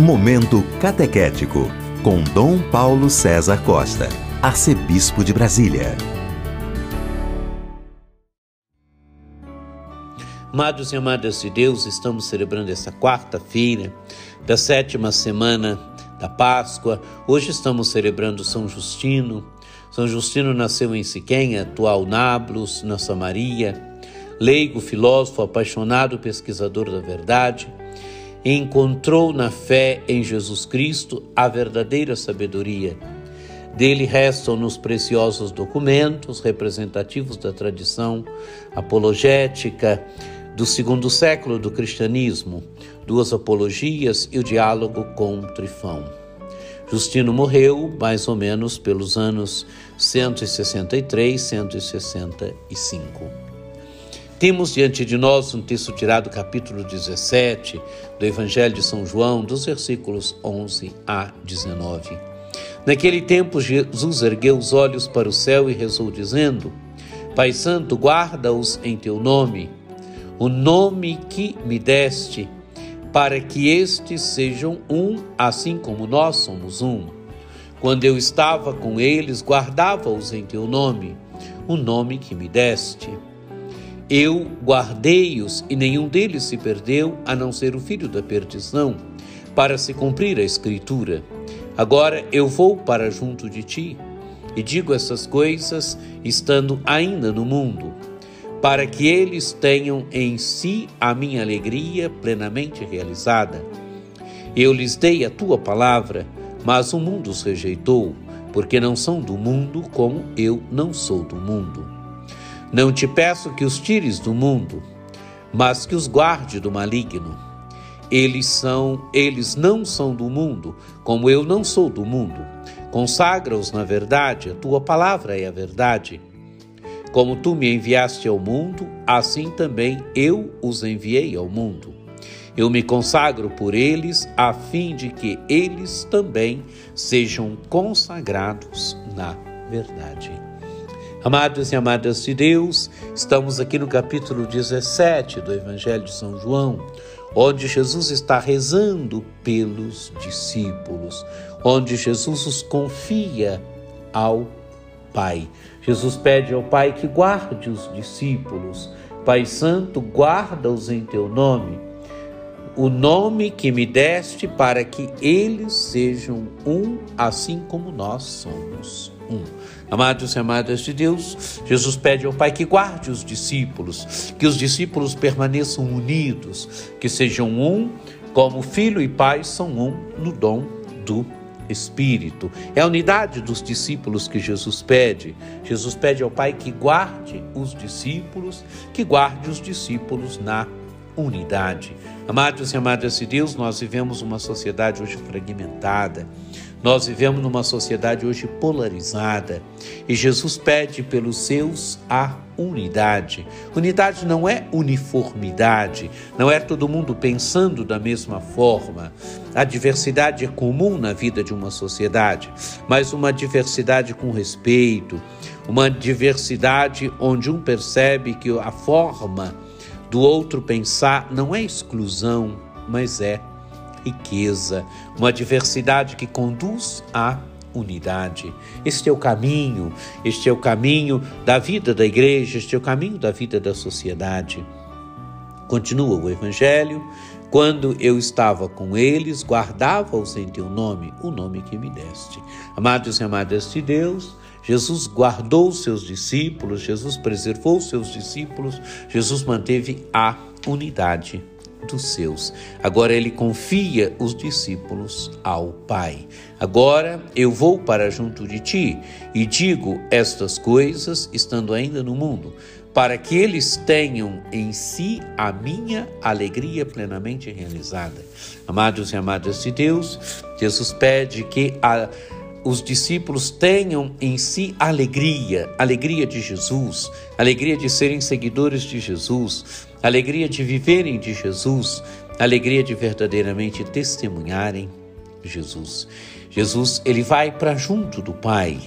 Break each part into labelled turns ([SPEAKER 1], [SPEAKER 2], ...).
[SPEAKER 1] Momento Catequético, com Dom Paulo César Costa, Arcebispo de Brasília.
[SPEAKER 2] Amados e amadas de Deus, estamos celebrando essa quarta-feira da sétima semana da Páscoa. Hoje estamos celebrando São Justino. São Justino nasceu em Siquém, atual Nablus, na Samaria. Leigo, filósofo, apaixonado pesquisador da verdade encontrou na fé em Jesus Cristo a verdadeira sabedoria. Dele restam nos preciosos documentos representativos da tradição apologética do segundo século do cristianismo, duas apologias e o diálogo com Trifão. Justino morreu mais ou menos pelos anos 163, 165. Temos diante de nós um texto tirado do capítulo 17 do Evangelho de São João, dos versículos 11 a 19. Naquele tempo, Jesus ergueu os olhos para o céu e rezou, dizendo: Pai Santo, guarda-os em teu nome, o nome que me deste, para que estes sejam um, assim como nós somos um. Quando eu estava com eles, guardava-os em teu nome, o nome que me deste. Eu guardei-os e nenhum deles se perdeu, a não ser o filho da perdição, para se cumprir a Escritura. Agora eu vou para junto de ti e digo essas coisas estando ainda no mundo, para que eles tenham em si a minha alegria plenamente realizada. Eu lhes dei a tua palavra, mas o mundo os rejeitou, porque não são do mundo como eu não sou do mundo. Não te peço que os tires do mundo, mas que os guarde do maligno. Eles são, eles não são do mundo, como eu não sou do mundo. Consagra-os na verdade, a tua palavra é a verdade. Como tu me enviaste ao mundo, assim também eu os enviei ao mundo. Eu me consagro por eles, a fim de que eles também sejam consagrados na verdade. Amados e amadas de Deus, estamos aqui no capítulo 17 do Evangelho de São João, onde Jesus está rezando pelos discípulos, onde Jesus os confia ao Pai. Jesus pede ao Pai que guarde os discípulos. Pai Santo, guarda-os em teu nome, o nome que me deste para que eles sejam um, assim como nós somos um. Amados e amadas de Deus, Jesus pede ao Pai que guarde os discípulos, que os discípulos permaneçam unidos, que sejam um, como filho e pai são um no dom do Espírito. É a unidade dos discípulos que Jesus pede. Jesus pede ao Pai que guarde os discípulos, que guarde os discípulos na unidade. Amados e amadas de Deus, nós vivemos uma sociedade hoje fragmentada. Nós vivemos numa sociedade hoje polarizada e Jesus pede pelos seus a unidade. Unidade não é uniformidade, não é todo mundo pensando da mesma forma. A diversidade é comum na vida de uma sociedade, mas uma diversidade com respeito, uma diversidade onde um percebe que a forma do outro pensar não é exclusão, mas é riqueza, uma diversidade que conduz à unidade. Este é o caminho, este é o caminho da vida da igreja, este é o caminho da vida da sociedade. Continua o Evangelho. Quando eu estava com eles, guardava-os em teu nome, o nome que me deste. Amados e amadas de Deus, Jesus guardou seus discípulos, Jesus preservou seus discípulos, Jesus manteve a unidade dos seus. Agora ele confia os discípulos ao Pai. Agora eu vou para junto de ti e digo estas coisas estando ainda no mundo, para que eles tenham em si a minha alegria plenamente realizada. Amados e amadas de Deus, Jesus pede que a os discípulos tenham em si alegria, alegria de Jesus, alegria de serem seguidores de Jesus, alegria de viverem de Jesus, alegria de verdadeiramente testemunharem Jesus. Jesus, ele vai para junto do Pai.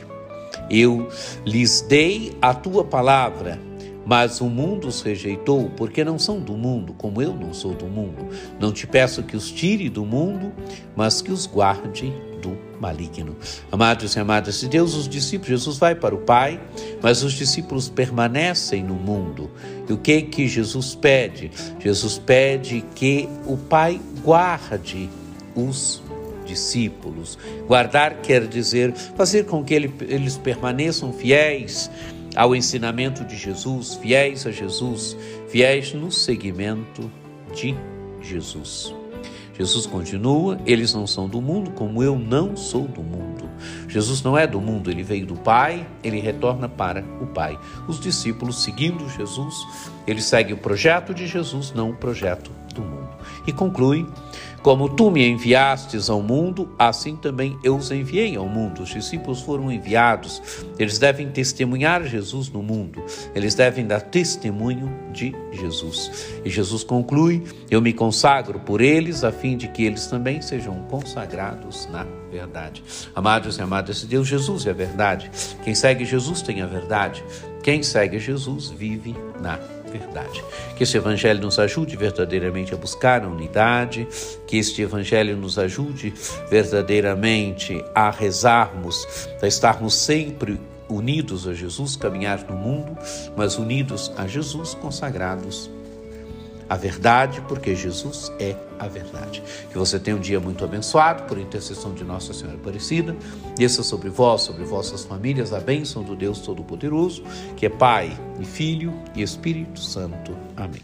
[SPEAKER 2] Eu lhes dei a tua palavra, mas o mundo os rejeitou, porque não são do mundo, como eu não sou do mundo. Não te peço que os tire do mundo, mas que os guarde do maligno. Amados e amadas de Deus, os discípulos, Jesus vai para o Pai, mas os discípulos permanecem no mundo. E o que que Jesus pede? Jesus pede que o Pai guarde os discípulos. Guardar quer dizer fazer com que eles permaneçam fiéis ao ensinamento de Jesus, fiéis a Jesus, fiéis no seguimento de Jesus. Jesus continua: eles não são do mundo, como eu não sou do mundo. Jesus não é do mundo, ele veio do Pai, ele retorna para o Pai. Os discípulos, seguindo Jesus, eles seguem o projeto de Jesus, não o projeto do mundo. E conclui como tu me enviastes ao mundo, assim também eu os enviei ao mundo. Os discípulos foram enviados, eles devem testemunhar Jesus no mundo, eles devem dar testemunho de Jesus. E Jesus conclui: Eu me consagro por eles, a fim de que eles também sejam consagrados na verdade. Amados e amadas de Deus, Jesus é a verdade. Quem segue Jesus tem a verdade. Quem segue Jesus vive na verdade verdade. Que este Evangelho nos ajude verdadeiramente a buscar a unidade, que este Evangelho nos ajude verdadeiramente a rezarmos, a estarmos sempre unidos a Jesus, caminhar no mundo, mas unidos a Jesus, consagrados a verdade, porque Jesus é a verdade. Que você tenha um dia muito abençoado por intercessão de Nossa Senhora Aparecida. Desça sobre vós, sobre vossas famílias, a bênção do Deus Todo-Poderoso, que é Pai e Filho e Espírito Santo. Amém.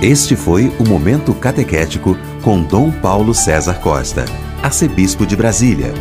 [SPEAKER 1] Este foi o Momento Catequético com Dom Paulo César Costa, arcebispo de Brasília.